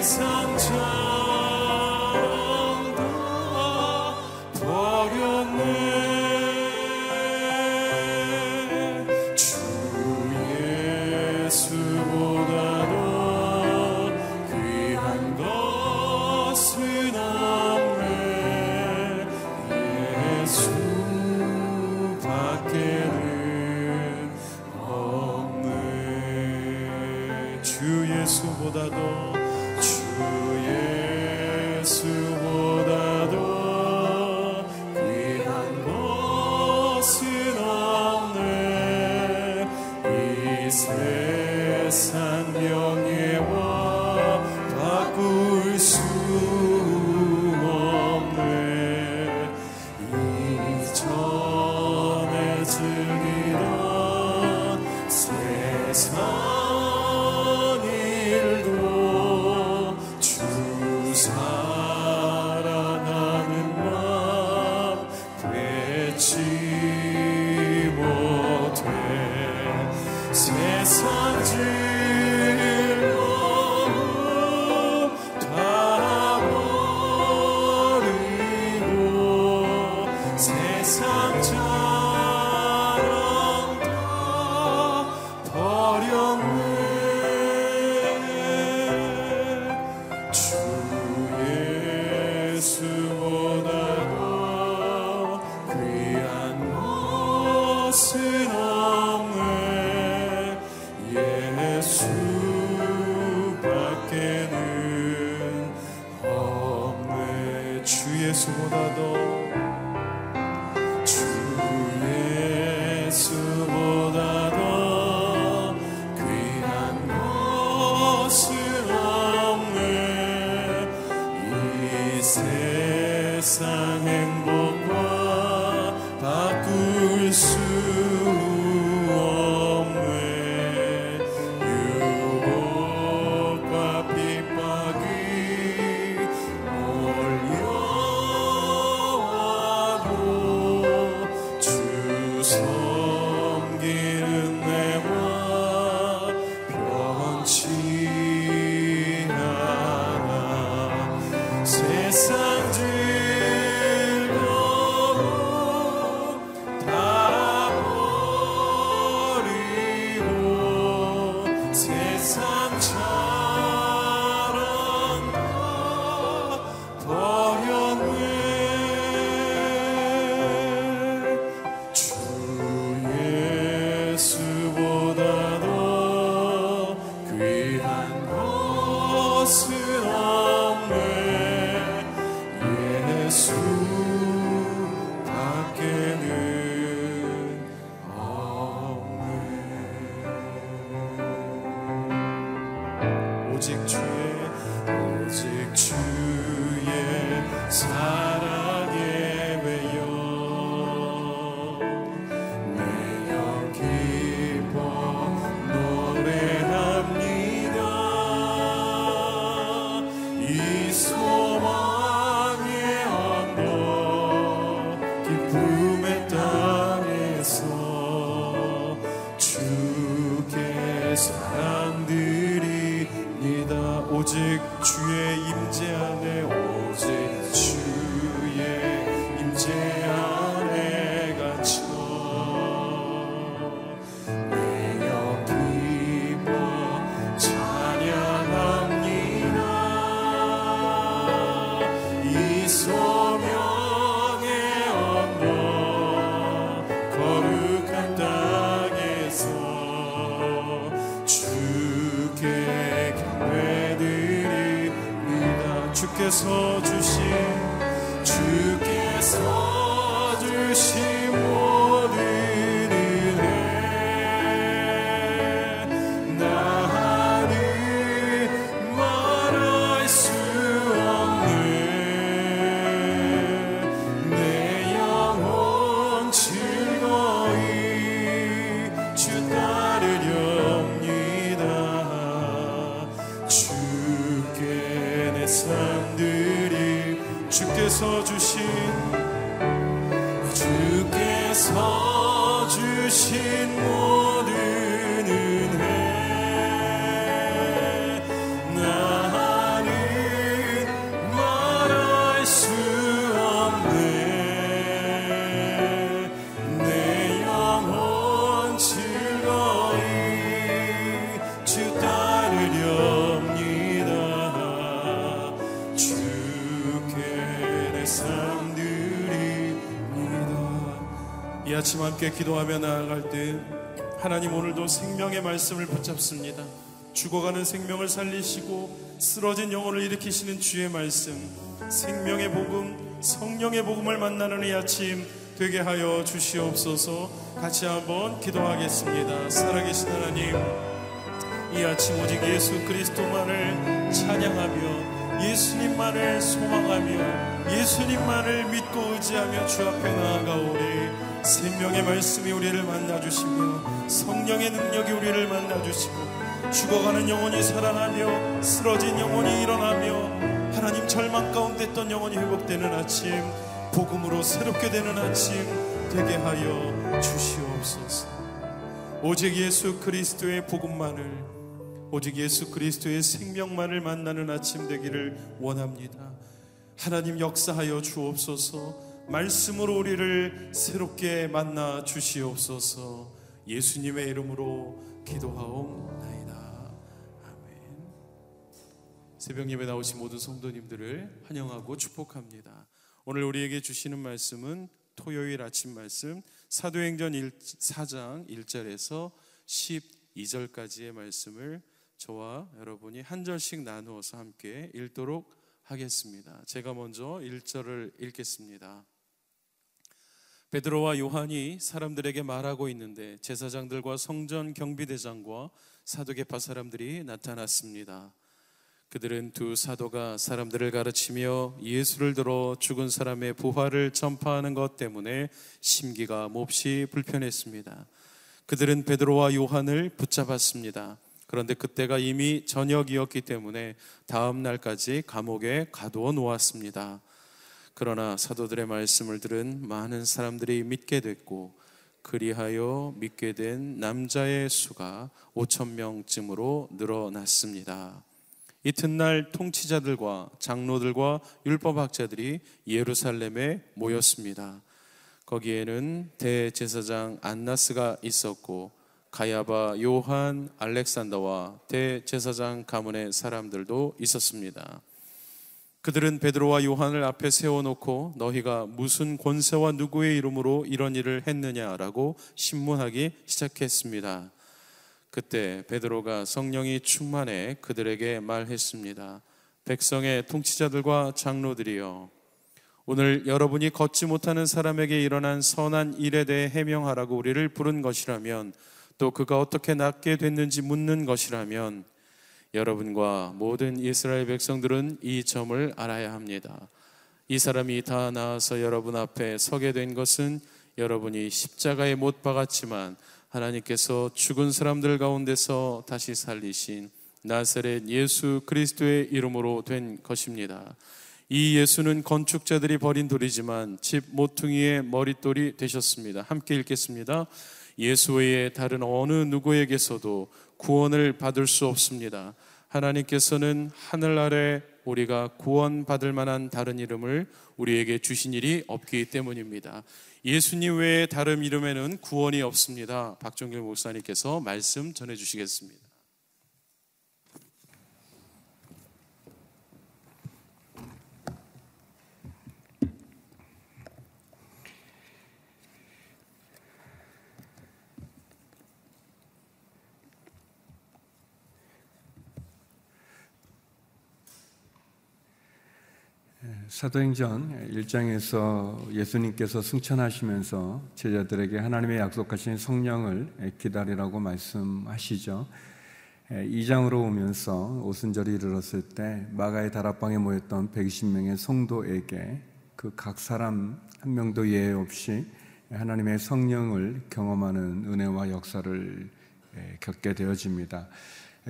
It's Sorry. 아침 함께 기도하며 나아갈 때 하나님 오늘도 생명의 말씀을 붙잡습니다. 죽어가는 생명을 살리시고 쓰러진 영혼을 일으키시는 주의 말씀, 생명의 복음, 성령의 복음을 만나는 이 아침 되게 하여 주시옵소서 같이 한번 기도하겠습니다. 살아계신 하나님, 이 아침 오직 예수 그리스도만을 찬양하며 예수님만을 소망하며 예수님만을 믿고 의지하며 주 앞에 나아가오리 생명의 말씀이 우리를 만나주시며 성령의 능력이 우리를 만나주시고 죽어가는 영혼이 살아나며 쓰러진 영혼이 일어나며 하나님 절망 가운데 있던 영혼이 회복되는 아침 복음으로 새롭게 되는 아침 되게 하여 주시옵소서. 오직 예수 그리스도의 복음만을 오직 예수 그리스도의 생명만을 만나는 아침 되기를 원합니다. 하나님 역사하여 주옵소서 말씀으로 우리를 새롭게 만나 주시옵소서 예수님의 이름으로 기도하옵나이다. 아멘. 새벽 예배 나오신 모든 성도님들을 환영하고 축복합니다. 오늘 우리에게 주시는 말씀은 토요일 아침 말씀 사도행전 1, 4장 1절에서 12절까지의 말씀을 저와 여러분이 한 절씩 나누어서 함께 읽도록 하겠습니다. 제가 먼저 1절을 읽겠습니다. 베드로와 요한이 사람들에게 말하고 있는데 제사장들과 성전 경비대장과 사도계파 사람들이 나타났습니다. 그들은 두 사도가 사람들을 가르치며 예수를 들어 죽은 사람의 부활을 전파하는 것 때문에 심기가 몹시 불편했습니다. 그들은 베드로와 요한을 붙잡았습니다. 그런데 그때가 이미 저녁이었기 때문에 다음 날까지 감옥에 가두어 놓았습니다. 그러나 사도들의 말씀을 들은 많은 사람들이 믿게 됐고 그리하여 믿게 된 남자의 수가 5천 명쯤으로 늘어났습니다. 이튿날 통치자들과 장로들과 율법학자들이 예루살렘에 모였습니다. 거기에는 대제사장 안나스가 있었고 가야바, 요한, 알렉산더와 대제사장 가문의 사람들도 있었습니다. 그들은 베드로와 요한을 앞에 세워놓고 너희가 무슨 권세와 누구의 이름으로 이런 일을 했느냐라고 신문하기 시작했습니다. 그때 베드로가 성령이 충만해 그들에게 말했습니다. 백성의 통치자들과 장로들이여 오늘 여러분이 걷지 못하는 사람에게 일어난 선한 일에 대해 해명하라고 우리를 부른 것이라면 또 그가 어떻게 낫게 됐는지 묻는 것이라면 여러분과 모든 이스라엘 백성들은 이 점을 알아야 합니다. 이 사람이 다 나아서 여러분 앞에 서게 된 것은 여러분이 십자가에 못 박았지만 하나님께서 죽은 사람들 가운데서 다시 살리신 나사렛 예수 그리스도의 이름으로 된 것입니다. 이 예수는 건축자들이 버린 돌이지만 집 모퉁이의 머릿돌이 되셨습니다. 함께 읽겠습니다. 예수 외에 다른 어느 누구에게서도 구원을 받을 수 없습니다. 하나님께서는 하늘 아래 우리가 구원받을 만한 다른 이름을 우리에게 주신 일이 없기 때문입니다. 예수님 외에 다른 이름에는 구원이 없습니다. 박종길 목사님께서 말씀 전해 주시겠습니다. 사도행전 1장에서 예수님께서 승천하시면서 제자들에게 하나님의 약속하신 성령을 기다리라고 말씀하시죠. 2장으로 오면서 오순절이 이르렀을 때 마가의 다락방에 모였던 120명의 성도에게 그 각 사람 한 명도 예외 없이 하나님의 성령을 경험하는 은혜와 역사를 겪게 되어집니다.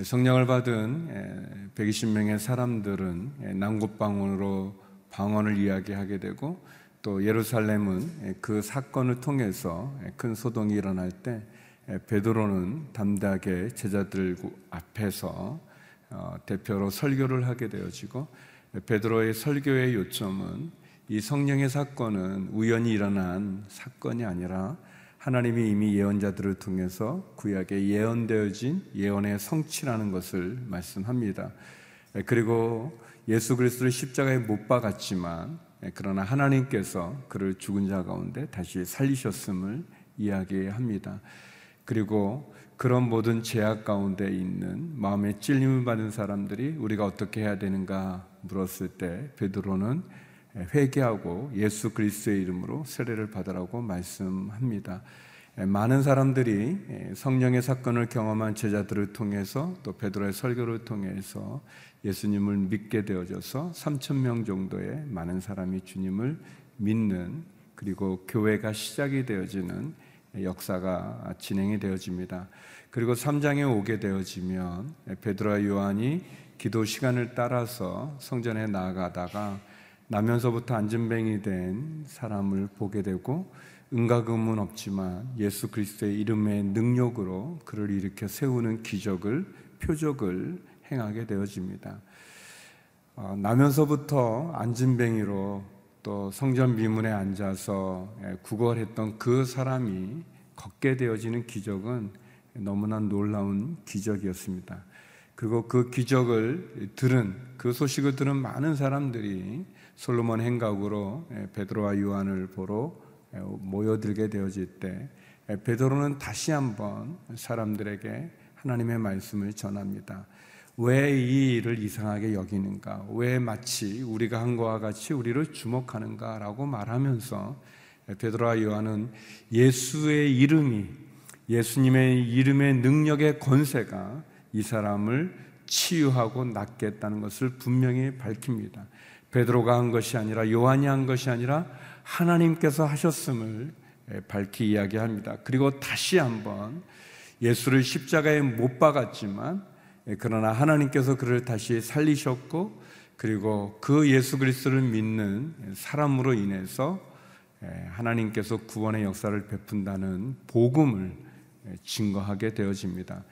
성령을 받은 120명의 사람들은 남곳방으로 방언을 이야기하게 되고 또 예루살렘은 그 사건을 통해서 큰 소동이 일어날 때 베드로는 담대하게 제자들 앞에서 어, 대표로 설교를 하게 되어지고 베드로의 설교의 요점은 이 성령의 사건은 우연히 일어난 사건이 아니라 하나님이 이미 예언자들을 통해서 구약에 예언되어진 예언의 성취라는 것을 말씀합니다. 그리고 예수 그리스도를 십자가에 못 박았지만 그러나 하나님께서 그를 죽은 자 가운데 다시 살리셨음을 이야기합니다. 그리고 그런 모든 제약 가운데 있는 마음의 찔림을 받은 사람들이 우리가 어떻게 해야 되는가 물었을 때 베드로는 회개하고 예수 그리스도의 이름으로 세례를 받으라고 말씀합니다. 많은 사람들이 성령의 사건을 경험한 제자들을 통해서 또 베드로의 설교를 통해서 예수님을 믿게 되어져서 3천 명 정도의 많은 사람이 주님을 믿는 그리고 교회가 시작이 되어지는 역사가 진행이 되어집니다. 그리고 3장에 오게 되어지면 베드로와 요한이 기도 시간을 따라서 성전에 나아가다가 나면서부터 안전뱅이 된 사람을 보게 되고 은가금은 없지만 예수 그리스도의 이름의 능력으로 그를 일으켜 세우는 기적을 표적을 행하게 되어집니다. 어, 나면서부터 안진뱅이로 또 성전 미문에 앉아서 예, 구걸했던 그 사람이 걷게 되어지는 기적은 너무나 놀라운 기적이었습니다. 그리고 그 기적을 들은 그 소식을 들은 많은 사람들이 솔로몬 행각으로 예, 베드로와 요한을 보러 예, 모여들게 되어질 때 베드로는 다시 한번 사람들에게 하나님의 말씀을 전합니다. 왜 이 일을 이상하게 여기는가? 왜 마치 우리가 한 것과 같이 우리를 주목하는가라고 말하면서 베드로와 요한은 예수의 이름이 예수님의 이름의 능력의 권세가 이 사람을 치유하고 낫게 했다는 것을 분명히 밝힙니다. 베드로가 한 것이 아니라 요한이 한 것이 아니라 하나님께서 하셨음을 밝히 이야기합니다. 그리고 다시 한번 예수를 십자가에 못 박았지만 예, 그러나 하나님께서 그를 다시 살리셨고 그리고 그 예수 그리스도를 믿는 사람으로 인해서 예, 하나님께서 구원의 역사를 베푼다는 복음을 예, 증거하게 되어집니다.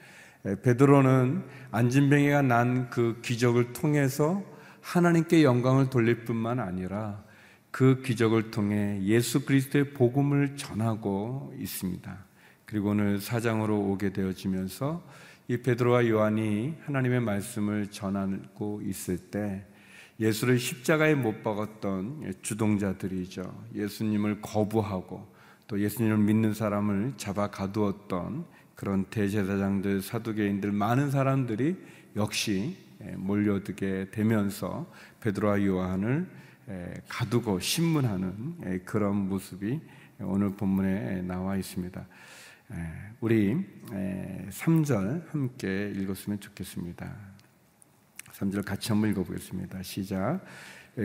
베드로는 안진뱅이가 난 그 기적을 통해서 하나님께 영광을 돌릴 뿐만 아니라 그 기적을 통해 예수 그리스도의 복음을 전하고 있습니다. 그리고 오늘 사장으로 오게 되어지면서 이 베드로와 요한이 하나님의 말씀을 전하고 있을 때 예수를 십자가에 못 박았던 주동자들이죠. 예수님을 거부하고 또 예수님을 믿는 사람을 잡아 가두었던 그런 대제사장들, 사두개인들 많은 사람들이 역시 몰려들게 되면서 베드로와 요한을 가두고 신문하는 그런 모습이 오늘 본문에 나와 있습니다. 우리 3절 함께 읽었으면 좋겠습니다. 3절 같이 한번 읽어보겠습니다. 시작.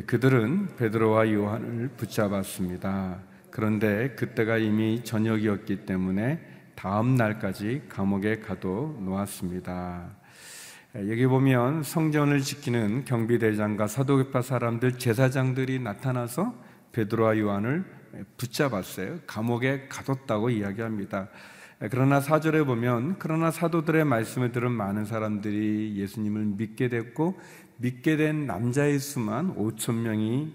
그들은 베드로와 요한을 붙잡았습니다. 그런데 그때가 이미 저녁이었기 때문에 다음 날까지 감옥에 가둬 놓았습니다. 여기 보면 성전을 지키는 경비대장과 사도계파 사람들 제사장들이 나타나서 베드로와 요한을 붙잡았어요. 감옥에 가뒀다고 이야기합니다. 그러나 사절에 보면 그러나 사도들의 말씀을 들은 많은 사람들이 예수님을 믿게 됐고 믿게 된 남자의 수만 5천 명이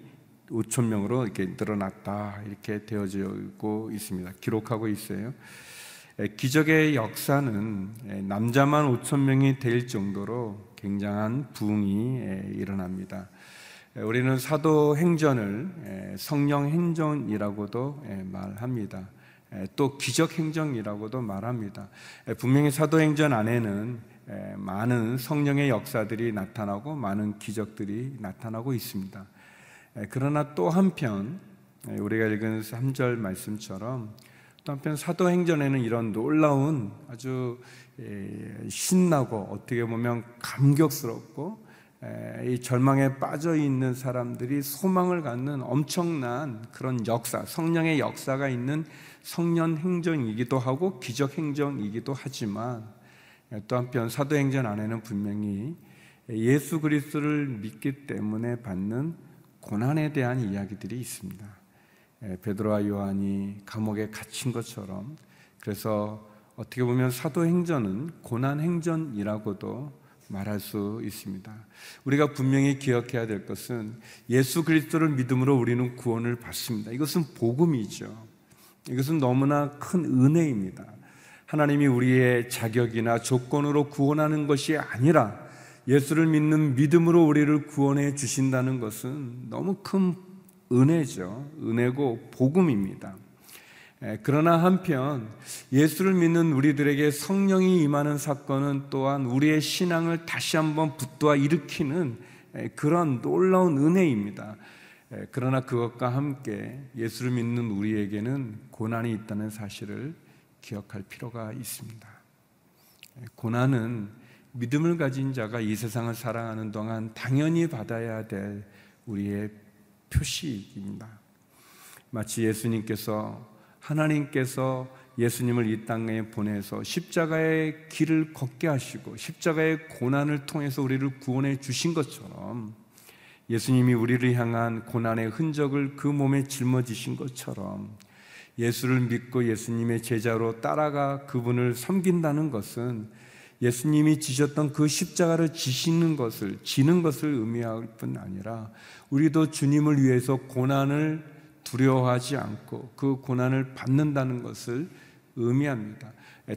5천 명으로 이렇게 늘어났다 이렇게 되어지고 있습니다. 기록하고 있어요. 기적의 역사는 남자만 5천 명이 될 정도로 굉장한 부흥이 일어납니다. 우리는 사도 행전을 성령 행전이라고도 말합니다. 또 기적 행정이라고도 말합니다. 분명히 사도행전 안에는 많은 성령의 역사들이 나타나고 많은 기적들이 나타나고 있습니다. 그러나 또 한편 우리가 읽은 3절 말씀처럼 또 한편 사도행전에는 이런 놀라운 아주 신나고 어떻게 보면 감격스럽고 이 절망에 빠져 있는 사람들이 소망을 갖는 엄청난 그런 역사, 성령의 역사가 있는 성년 행정이기도 하고 기적 행정이기도 하지만 또 한편 사도행전 안에는 분명히 예수 그리스도를 믿기 때문에 받는 고난에 대한 이야기들이 있습니다. 베드로와 요한이 감옥에 갇힌 것처럼 그래서 어떻게 보면 사도행전은 고난행전이라고도 말할 수 있습니다. 우리가 분명히 기억해야 될 것은 예수 그리스도를 믿음으로 우리는 구원을 받습니다. 이것은 복음이죠. 이것은 너무나 큰 은혜입니다. 하나님이 우리의 자격이나 조건으로 구원하는 것이 아니라 예수를 믿는 믿음으로 우리를 구원해 주신다는 것은 너무 큰 은혜죠. 은혜고 복음입니다. 그러나 한편 예수를 믿는 우리들에게 성령이 임하는 사건은 또한 우리의 신앙을 다시 한번 붙도와 일으키는 그런 놀라운 은혜입니다. 그러나 그것과 함께 예수를 믿는 우리에게는 고난이 있다는 사실을 기억할 필요가 있습니다. 고난은 믿음을 가진 자가 이 세상을 살아가는 동안 당연히 받아야 될 우리의 표시입니다. 마치 예수님께서 하나님께서 예수님을 이 땅에 보내서 십자가의 길을 걷게 하시고 십자가의 고난을 통해서 우리를 구원해 주신 것처럼 예수님이 우리를 향한 고난의 흔적을 그 몸에 짊어지신 것처럼 예수를 믿고 예수님의 제자로 따라가 그분을 섬긴다는 것은 예수님이 지셨던 그 십자가를 지시는 것을 지는 것을 의미할 뿐 아니라 우리도 주님을 위해서 고난을 두려워하지 않고 그 고난을 받는다는 것을 의미합니다.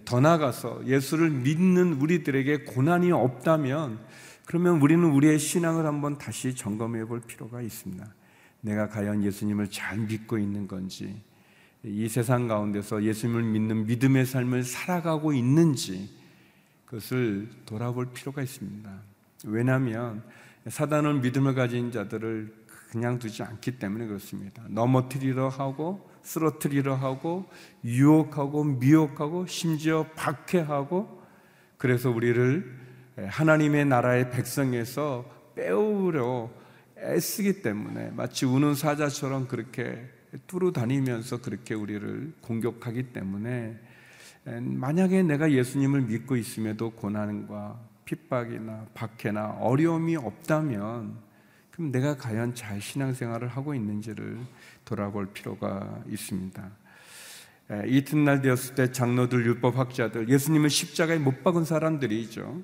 더 나아가서 예수를 믿는 우리들에게 고난이 없다면 그러면 우리는 우리의 신앙을 한번 다시 점검해 볼 필요가 있습니다. 내가 과연 예수님을 잘 믿고 있는 건지, 이 세상 가운데서 예수님을 믿는 믿음의 삶을 살아가고 있는지, 그것을 돌아볼 필요가 있습니다. 왜냐하면 사단은 믿음을 가진 자들을 그냥 두지 않기 때문에 그렇습니다. 넘어뜨리려 하고 쓰러뜨리려 하고 유혹하고 미혹하고 심지어 박해하고 그래서 우리를 하나님의 나라의 백성에서 빼오려 애쓰기 때문에 마치 우는 사자처럼 그렇게 뚫어 다니면서 그렇게 우리를 공격하기 때문에 만약에 내가 예수님을 믿고 있음에도 고난과 핍박이나 박해나 어려움이 없다면 그럼 내가 과연 잘 신앙생활을 하고 있는지를 돌아볼 필요가 있습니다. 이튿날 되었을 때 장로들, 율법학자들, 예수님을 십자가에 못 박은 사람들이죠.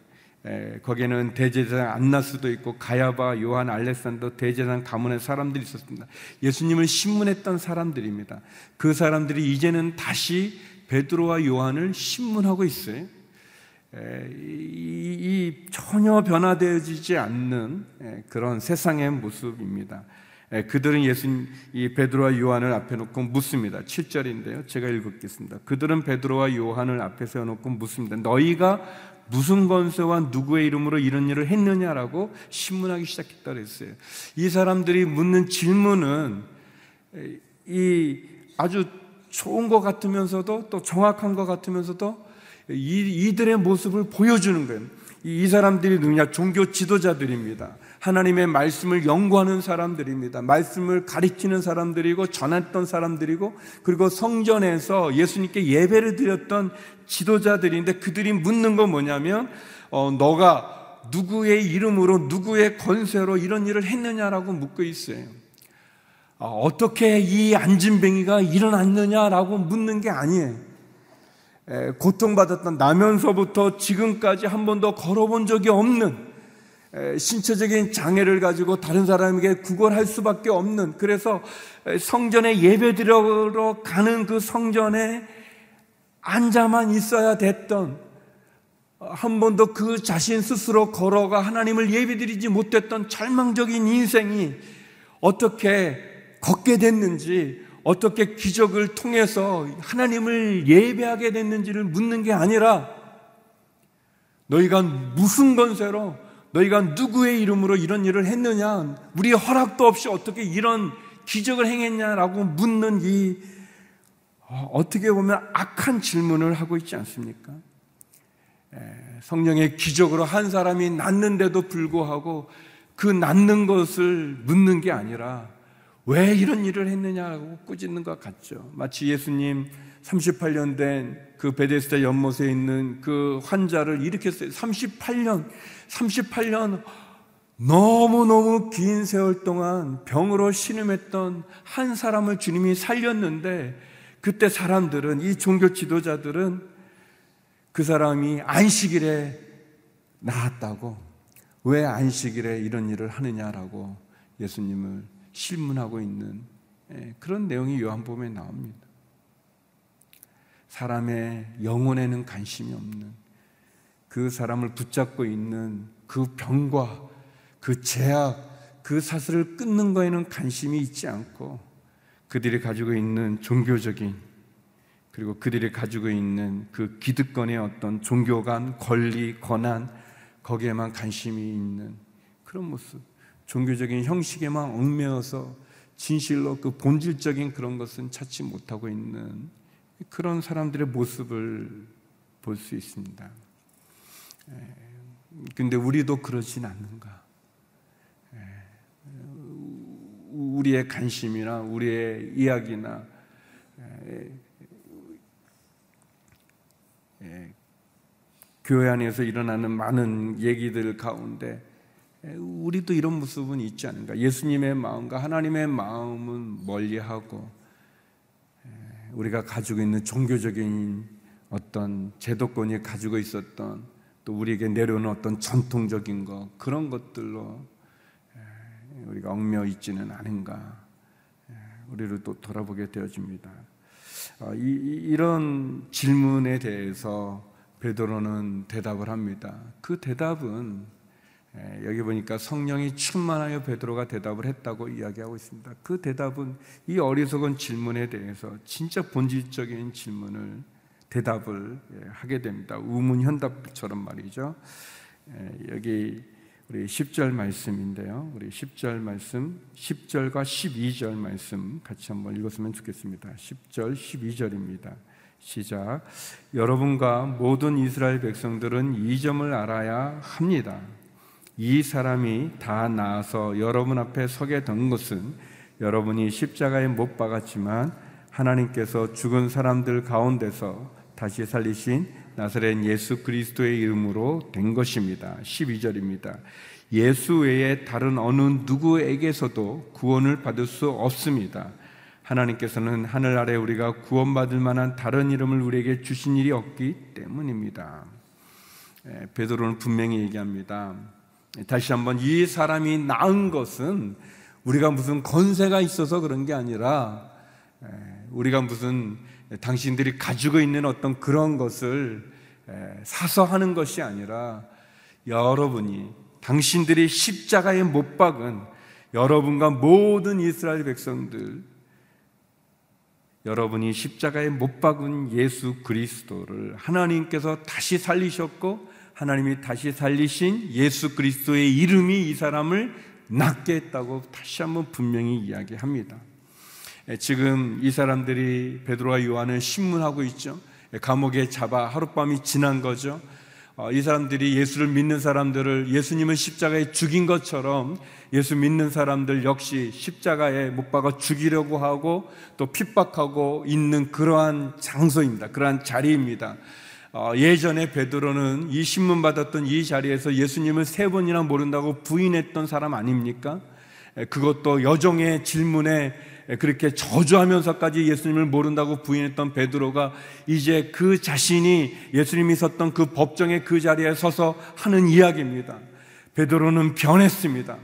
거기에는 대제사장 안나스도 있고 가야바, 요한, 알렉산더 대제사장 가문의 사람들이 있었습니다. 예수님을 신문했던 사람들입니다. 그 사람들이 이제는 다시 베드로와 요한을 신문하고 있어요. 이, 이 전혀 변화되어지지 않는 그런 세상의 모습입니다. 그들은 예수님, 이 베드로와 요한을 앞에 놓고 묻습니다. 7절인데요. 제가 읽겠습니다. 그들은 베드로와 요한을 앞에 세워 놓고 묻습니다. 너희가 무슨 권세와 누구의 이름으로 이런 일을 했느냐라고 신문하기 시작했다 그랬어요. 이 사람들이 묻는 질문은 이 아주 좋은 것 같으면서도 또 정확한 것 같으면서도 이, 이들의 모습을 보여주는 거예요. 이 사람들이 누구냐? 종교 지도자들입니다. 하나님의 말씀을 연구하는 사람들입니다. 말씀을 가리키는 사람들이고 전했던 사람들이고 그리고 성전에서 예수님께 예배를 드렸던 지도자들인데 그들이 묻는 건 뭐냐면 어, 너가 누구의 이름으로 누구의 권세로 이런 일을 했느냐라고 묻고 있어요. 어, 어떻게 이 안진뱅이가 일어났느냐라고 묻는 게 아니에요. 고통받았던 나면서부터 지금까지 한 번도 걸어본 적이 없는 신체적인 장애를 가지고 다른 사람에게 구걸할 수밖에 없는 그래서 성전에 예배드리러 가는 그 성전에 앉아만 있어야 됐던 한 번도 그 자신 스스로 걸어가 하나님을 예배드리지 못했던 절망적인 인생이 어떻게 걷게 됐는지 어떻게 기적을 통해서 하나님을 예배하게 됐는지를 묻는 게 아니라 너희가 무슨 건세로 너희가 누구의 이름으로 이런 일을 했느냐? 우리의 허락도 없이 어떻게 이런 기적을 행했냐라고 묻는 이 어, 어떻게 보면 악한 질문을 하고 있지 않습니까? 성령의 기적으로 한 사람이 낳는데도 불구하고 그 낳는 것을 묻는 게 아니라 왜 이런 일을 했느냐고 꾸짖는 것 같죠. 마치 예수님 38년 된 그 베데스다 연못에 있는 그 환자를 일으켰어요. 38년, 38년 너무너무 긴 세월 동안 병으로 신음했던 한 사람을 주님이 살렸는데 그때 사람들은 이 종교 지도자들은 그 사람이 안식일에 나았다고 왜 안식일에 이런 일을 하느냐라고 예수님을 실문하고 있는 예, 그런 내용이 요한복음에 나옵니다. 사람의 영혼에는 관심이 없는 그 사람을 붙잡고 있는 그 병과 그 제약, 그 사슬을 끊는 거에는 관심이 있지 않고 그들이 가지고 있는 종교적인 그리고 그들이 가지고 있는 그 기득권의 어떤 종교관, 권리, 권한 거기에만 관심이 있는 그런 모습. 종교적인 형식에만 얽매여서 진실로 그 본질적인 그런 것은 찾지 못하고 있는 그런 사람들의 모습을 볼 수 있습니다. 근데 우리도 그러진 않는가? 우리의 관심이나 우리의 이야기나 교회 안에서 일어나는 많은 얘기들 가운데 우리도 이런 모습은 있지 않은가? 예수님의 마음과 하나님의 마음은 멀리하고 우리가 가지고 있는 종교적인 어떤 제도권이 가지고 있었던 또 우리에게 내려오는 어떤 전통적인 것 그런 것들로 우리가 얽매여 있지는 않은가? 우리를 또 돌아보게 되어집니다. 어, 이, 런 질문에 대해서 베드로는 대답을 합니다. 그 대답은 여기 보니까 성령이 충만하여 베드로가 대답을 했다고 이야기하고 있습니다. 그 대답은 이 어리석은 질문에 대해서 진짜 본질적인 질문을 대답을 하게 됩니다. 우문현답처럼 말이죠. 여기 우리 10절 말씀인데요. 우리 10절 말씀, 10절과 12절 말씀 같이 한번 읽었으면 좋겠습니다. 10절, 12절입니다. 시작. 여러분과 모든 이스라엘 백성들은 이 점을 알아야 합니다. 이 사람이 다 나아서 여러분 앞에 서게 된 것은 여러분이 십자가에 못 박았지만 하나님께서 죽은 사람들 가운데서 다시 살리신 나사렛 예수 그리스도의 이름으로 된 것입니다. 12절입니다. 예수 외에 다른 어느 누구에게서도 구원을 받을 수 없습니다. 하나님께서는 하늘 아래 우리가 구원받을 만한 다른 이름을 우리에게 주신 일이 없기 때문입니다. 베드로는 분명히 얘기합니다. 다시 한번 이 사람이 나은 것은 우리가 무슨 건세가 있어서 그런 게 아니라 우리가 무슨 당신들이 가지고 있는 어떤 그런 것을 사서 하는 것이 아니라 여러분이 당신들이 십자가에 못 박은 여러분과 모든 이스라엘 백성들 여러분이 십자가에 못 박은 예수 그리스도를 하나님께서 다시 살리셨고 하나님이 다시 살리신 예수 그리스도의 이름이 이 사람을 낫게 했다고 다시 한번 분명히 이야기합니다. 예, 지금 이 사람들이 베드로와 요한을 신문하고 있죠. 예, 감옥에 잡아 하룻밤이 지난 거죠. 어, 이 사람들이 예수를 믿는 사람들을 예수님은 십자가에 죽인 것처럼 예수 믿는 사람들 역시 십자가에 못 박아 죽이려고 하고 또 핍박하고 있는 그러한 장소입니다. 그러한 자리입니다. 어, 예전에 베드로는 이 신문 받았던 이 자리에서 예수님을 세 번이나 모른다고 부인했던 사람 아닙니까? 그것도 여종의 질문에 그렇게 저주하면서까지 예수님을 모른다고 부인했던 베드로가 이제 그 자신이 예수님이 섰던 그 법정의 그 자리에 서서 하는 이야기입니다. 베드로는 변했습니다.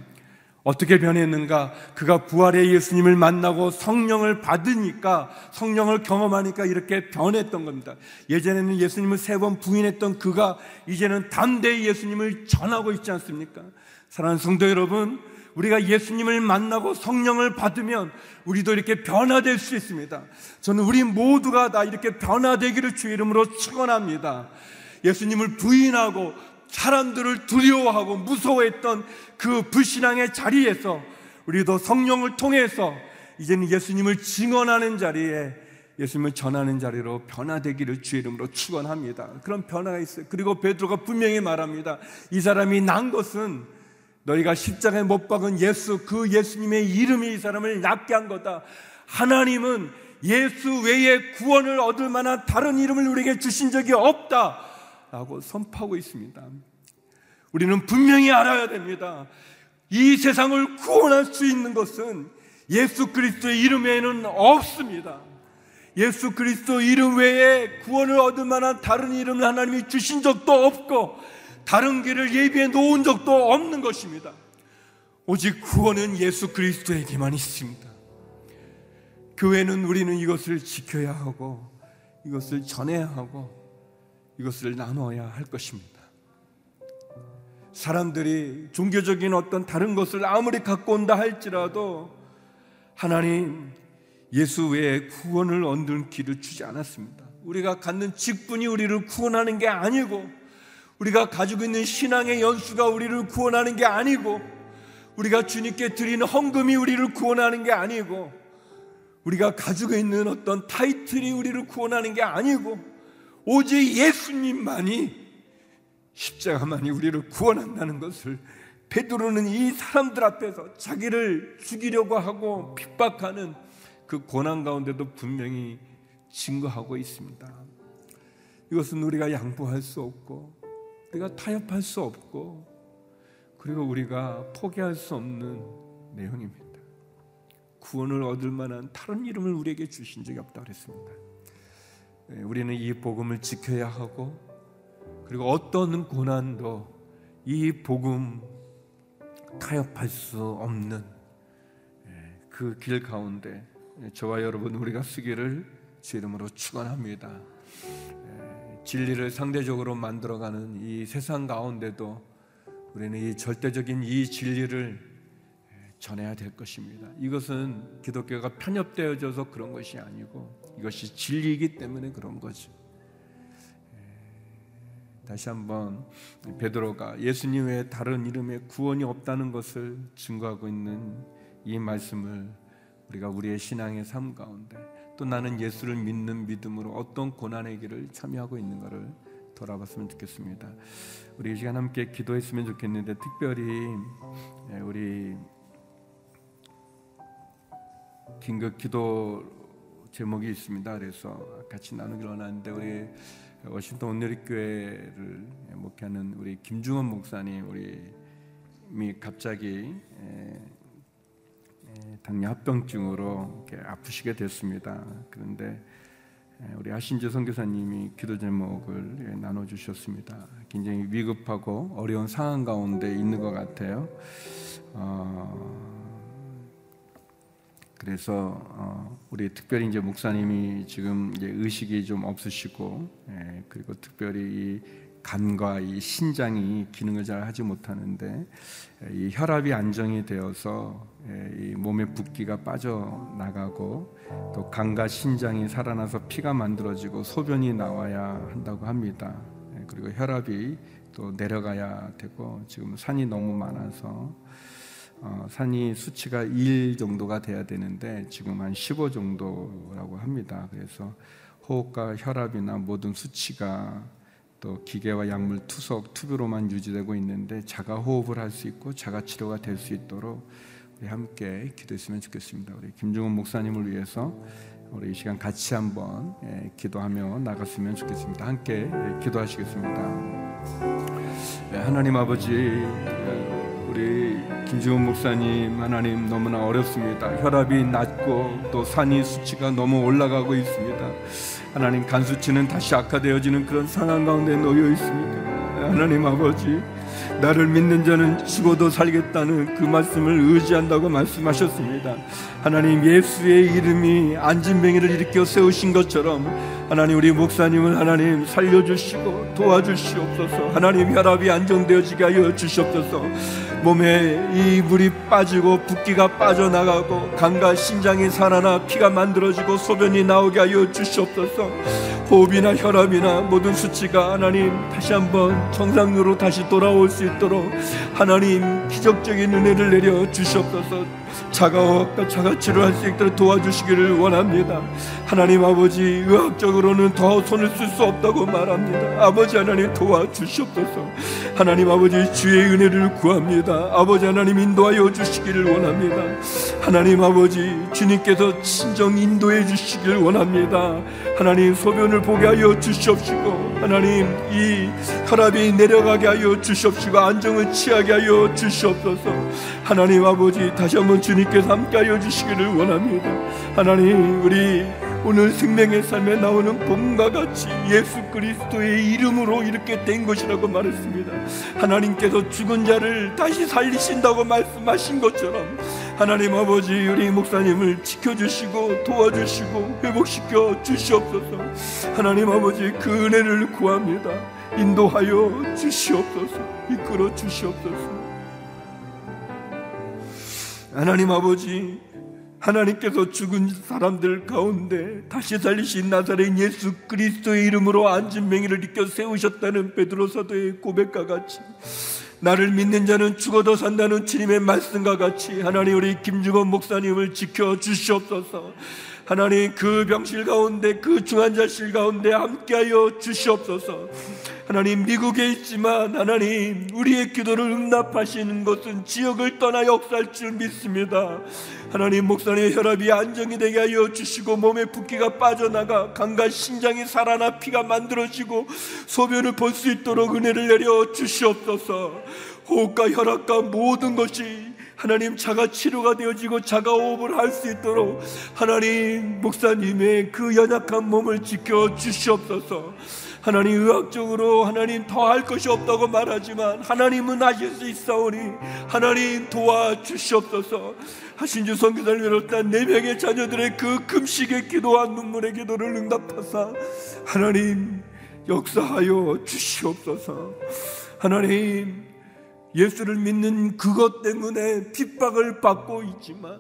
어떻게 변했는가? 그가 부활의 예수님을 만나고 성령을 받으니까 성령을 경험하니까 이렇게 변했던 겁니다. 예전에는 예수님을 세 번 부인했던 그가 이제는 담대히 예수님을 전하고 있지 않습니까? 사랑하는 성도 여러분, 우리가 예수님을 만나고 성령을 받으면 우리도 이렇게 변화될 수 있습니다. 저는 우리 모두가 다 이렇게 변화되기를 주 이름으로 축원합니다. 예수님을 부인하고 사람들을 두려워하고 무서워했던 그 불신앙의 자리에서 우리도 성령을 통해서 이제는 예수님을 증언하는 자리에 예수님을 전하는 자리로 변화되기를 주의 이름으로 축원합니다. 그런 변화가 있어요. 그리고 베드로가 분명히 말합니다. 이 사람이 난 것은 너희가 십자가에 못 박은 예수 그 예수님의 이름이 이 사람을 낫게 한 거다. 하나님은 예수 외에 구원을 얻을 만한 다른 이름을 우리에게 주신 적이 없다. 라고 선포하고 있습니다. 우리는 분명히 알아야 됩니다. 이 세상을 구원할 수 있는 것은 예수 그리스도의 이름 외에는 없습니다. 예수 그리스도 이름 외에 구원을 얻을 만한 다른 이름을 하나님이 주신 적도 없고 다른 길을 예비해 놓은 적도 없는 것입니다. 오직 구원은 예수 그리스도에게만 있습니다. 교회는 우리는 이것을 지켜야 하고 이것을 전해야 하고 이것을 나눠야 할 것입니다. 사람들이 종교적인 어떤 다른 것을 아무리 갖고 온다 할지라도 하나님 예수 외에 구원을 얻는 길을 주지 않았습니다. 우리가 갖는 직분이 우리를 구원하는 게 아니고, 우리가 가지고 있는 신앙의 연수가 우리를 구원하는 게 아니고, 우리가 주님께 드리는 헌금이 우리를 구원하는 게 아니고, 우리가 가지고 있는 어떤 타이틀이 우리를 구원하는 게 아니고, 오직 예수님만이 십자가만이 우리를 구원한다는 것을 베드로는 이 사람들 앞에서 자기를 죽이려고 하고 핍박하는 그 고난 가운데도 분명히 증거하고 있습니다. 이것은 우리가 양보할 수 없고 우리가 타협할 수 없고 그리고 우리가 포기할 수 없는 내용입니다. 구원을 얻을 만한 다른 이름을 우리에게 주신 적이 없다고 그랬습니다. 예, 우리는 이 복음을 지켜야 하고 그리고 어떤 고난도 이 복음 타협할 수 없는 예, 그길 가운데 저와 여러분 우리가 쓰기를 주 이름으로 축원합니다. 진리를 상대적으로 만들어가는 이 세상 가운데도 우리는 이 절대적인 이 진리를 전해야 될 것입니다. 이것은 기독교가 편협되어져서 그런 것이 아니고 이것이 진리이기 때문에 그런 거죠. 다시 한번 베드로가 예수님 외에 다른 이름에 구원이 없다는 것을 증거하고 있는 이 말씀을 우리가 우리의 신앙의 삶 가운데 또 나는 예수를 믿는 믿음으로 어떤 고난의 길을 참여하고 있는가를 돌아봤으면 좋겠습니다. 우리 이 시간 함께 기도했으면 좋겠는데 특별히 예, 우리 긴급 기도 제목이 있습니다. 그래서 같이 나누기로 하는데 우리 워싱턴 온누리교회를 목회하는 우리 김중원 목사님 우리 갑자기 예, 당뇨 합병증으로 아프시게 됐습니다. 그런데 우리 하신재 선교사님이 기도 제목을 나눠 주셨습니다. 굉장히 위급하고 어려운 상황 가운데 있는 것 같아요. 어, 그래서 어, 우리 특별히 이제 목사님이 지금 이제 의식이 좀 없으시고, 예, 그리고 특별히 간과 이 신장이 기능을 잘 하지 못하는데 이 혈압이 안정이 되어서 이 몸의 붓기가 빠져 나가고 또 간과 신장이 살아나서 피가 만들어지고 소변이 나와야 한다고 합니다. 그리고 혈압이 또 내려가야 되고 지금 산이 너무 많아서 어, 산이 수치가 1 정도가 돼야 되는데 지금 한 15 정도라고 합니다. 그래서 호흡과 혈압이나 모든 수치가 또 기계와 약물 투석 투비로만 유지되고 있는데 자가 호흡을 할 수 있고 자가 치료가 될 수 있도록 우리 함께 기도했으면 좋겠습니다. 우리 김종훈 목사님을 위해서 우리 이 시간 같이 한번 예, 기도하며 나갔으면 좋겠습니다. 함께 예, 기도하시겠습니다. 예, 하나님 아버지 우리 김지훈 목사님 하나님 너무나 어렵습니다. 혈압이 낮고 또 산이 수치가 너무 올라가고 있습니다. 하나님 간수치는 다시 악화되어지는 그런 상황 가운데 놓여 있습니다. 하나님 아버지 나를 믿는 자는 죽어도 살겠다는 그 말씀을 의지한다고 말씀하셨습니다. 하나님 예수의 이름이 안진뱅이를 일으켜 세우신 것처럼 하나님 우리 목사님을 하나님 살려주시고 도와주시옵소서. 하나님 혈압이 안정되어지게 하여 주시옵소서. 몸에 이 물이 빠지고 붓기가 빠져나가고 간과 신장이 살아나 피가 만들어지고 소변이 나오게 하여 주시옵소서 호흡이나 혈압이나 모든 수치가 하나님 다시 한번 정상으로 다시 돌아올 수 있도록 하나님 기적적인 은혜를 내려 주시옵소서 자가와 자가 치료할 수 있도록 도와주시기를 원합니다. 하나님 아버지 의학적으로는 더 손을 쓸 수 없다고 말합니다. 아버지 하나님 도와주시옵소서. 하나님 아버지 주의 은혜를 구합니다. 아버지 하나님 인도하여 주시기를 원합니다. 하나님 아버지 주님께서 친정 인도해 주시기를 원합니다. 하나님 소변을 보게 하여 주시옵시고 하나님 이 혈압이 내려가게 하여 주시옵시고 안정을 취하게 하여 주시옵소서 하나님 아버지 다시 한번 주님께서 함께하여 주시기를 원합니다 하나님 우리 오늘 생명의 삶에 나오는 봄과 같이 예수 그리스도의 이름으로 이렇게 된 것이라고 말했습니다. 하나님께서 죽은 자를 다시 살리신다고 말씀하신 것처럼 하나님 아버지 우리 목사님을 지켜주시고 도와주시고 회복시켜 주시옵소서. 하나님 아버지 그 은혜를 구합니다. 인도하여 주시옵소서. 이끌어 주시옵소서. 하나님 아버지 하나님께서 죽은 사람들 가운데 다시 살리신 나사렛 예수 그리스도의 이름으로 안진맹이를 이겨 세우셨다는 베드로 사도의 고백과 같이 나를 믿는 자는 죽어도 산다는 주님의 말씀과 같이 하나님 우리 김주건 목사님을 지켜 주시옵소서. 하나님 그 병실 가운데 그 중환자실 가운데 함께하여 주시옵소서. 하나님 미국에 있지만 하나님 우리의 기도를 응답하시는 것은 지역을 떠나 역사할 줄 믿습니다. 하나님 목사님의 혈압이 안정이 되게 하여 주시고 몸에 붓기가 빠져나가 간과 신장이 살아나 피가 만들어지고 소변을 볼 수 있도록 은혜를 내려 주시옵소서. 호흡과 혈압과 모든 것이 하나님 자가 치료가 되어지고 자가 호흡을 할 수 있도록 하나님 목사님의 그 연약한 몸을 지켜 주시옵소서. 하나님 의학적으로 하나님 더 할 것이 없다고 말하지만 하나님은 하실 수 있사오니 하나님 도와주시옵소서 하신 주 성교사를 비롯한 네 명의 자녀들의 그 금식의 기도와 눈물의 기도를 응답하사 하나님 역사하여 주시옵소서 하나님 예수를 믿는 그것 때문에 핍박을 받고 있지만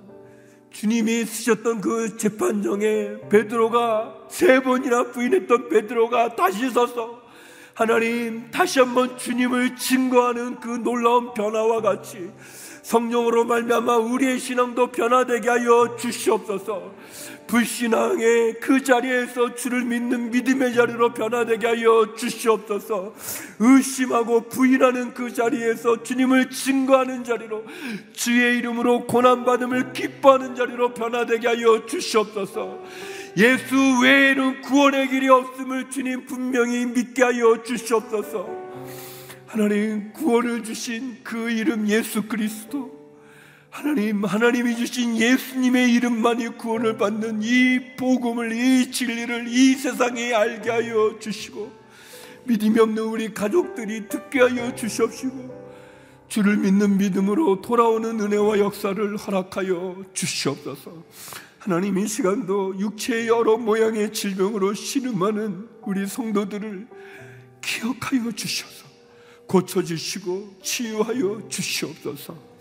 주님이 쓰셨던 그 재판정에 베드로가 세 번이나 부인했던 베드로가 다시 서서 하나님 다시 한번 주님을 증거하는 그 놀라운 변화와 같이 성령으로 말미암아 우리의 신앙도 변화되게 하여 주시옵소서. 불신앙의 그 자리에서 주를 믿는 믿음의 자리로 변화되게 하여 주시옵소서. 의심하고 부인하는 그 자리에서 주님을 증거하는 자리로 주의 이름으로 고난받음을 기뻐하는 자리로 변화되게 하여 주시옵소서. 예수 외에는 구원의 길이 없음을 주님 분명히 믿게 하여 주시옵소서. 하나님 구원을 주신 그 이름 예수 그리스도 하나님, 하나님이 주신 예수님의 이름만이 구원을 받는 이 복음을, 이 진리를 이 세상에 알게 하여 주시고, 믿음이 없는 우리 가족들이 듣게 하여 주시옵시고, 주를 믿는 믿음으로 돌아오는 은혜와 역사를 허락하여 주시옵소서. 하나님 이 시간도 육체의 여러 모양의 질병으로 신음하는 우리 성도들을 기억하여 주셔서 고쳐주시고 치유하여 주시옵소서.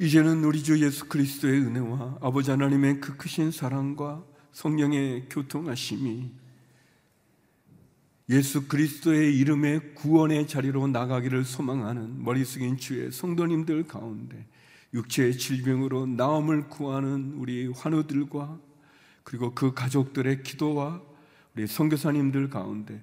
이제는 우리 주 예수 그리스도의 은혜와 아버지 하나님의 그 크신 사랑과 성령의 교통하심이 예수 그리스도의 이름의 구원의 자리로 나가기를 소망하는 머리 숙인 주의 성도님들 가운데 육체의 질병으로 나음을 구하는 우리 환우들과 그리고 그 가족들의 기도와 우리 선교사님들 가운데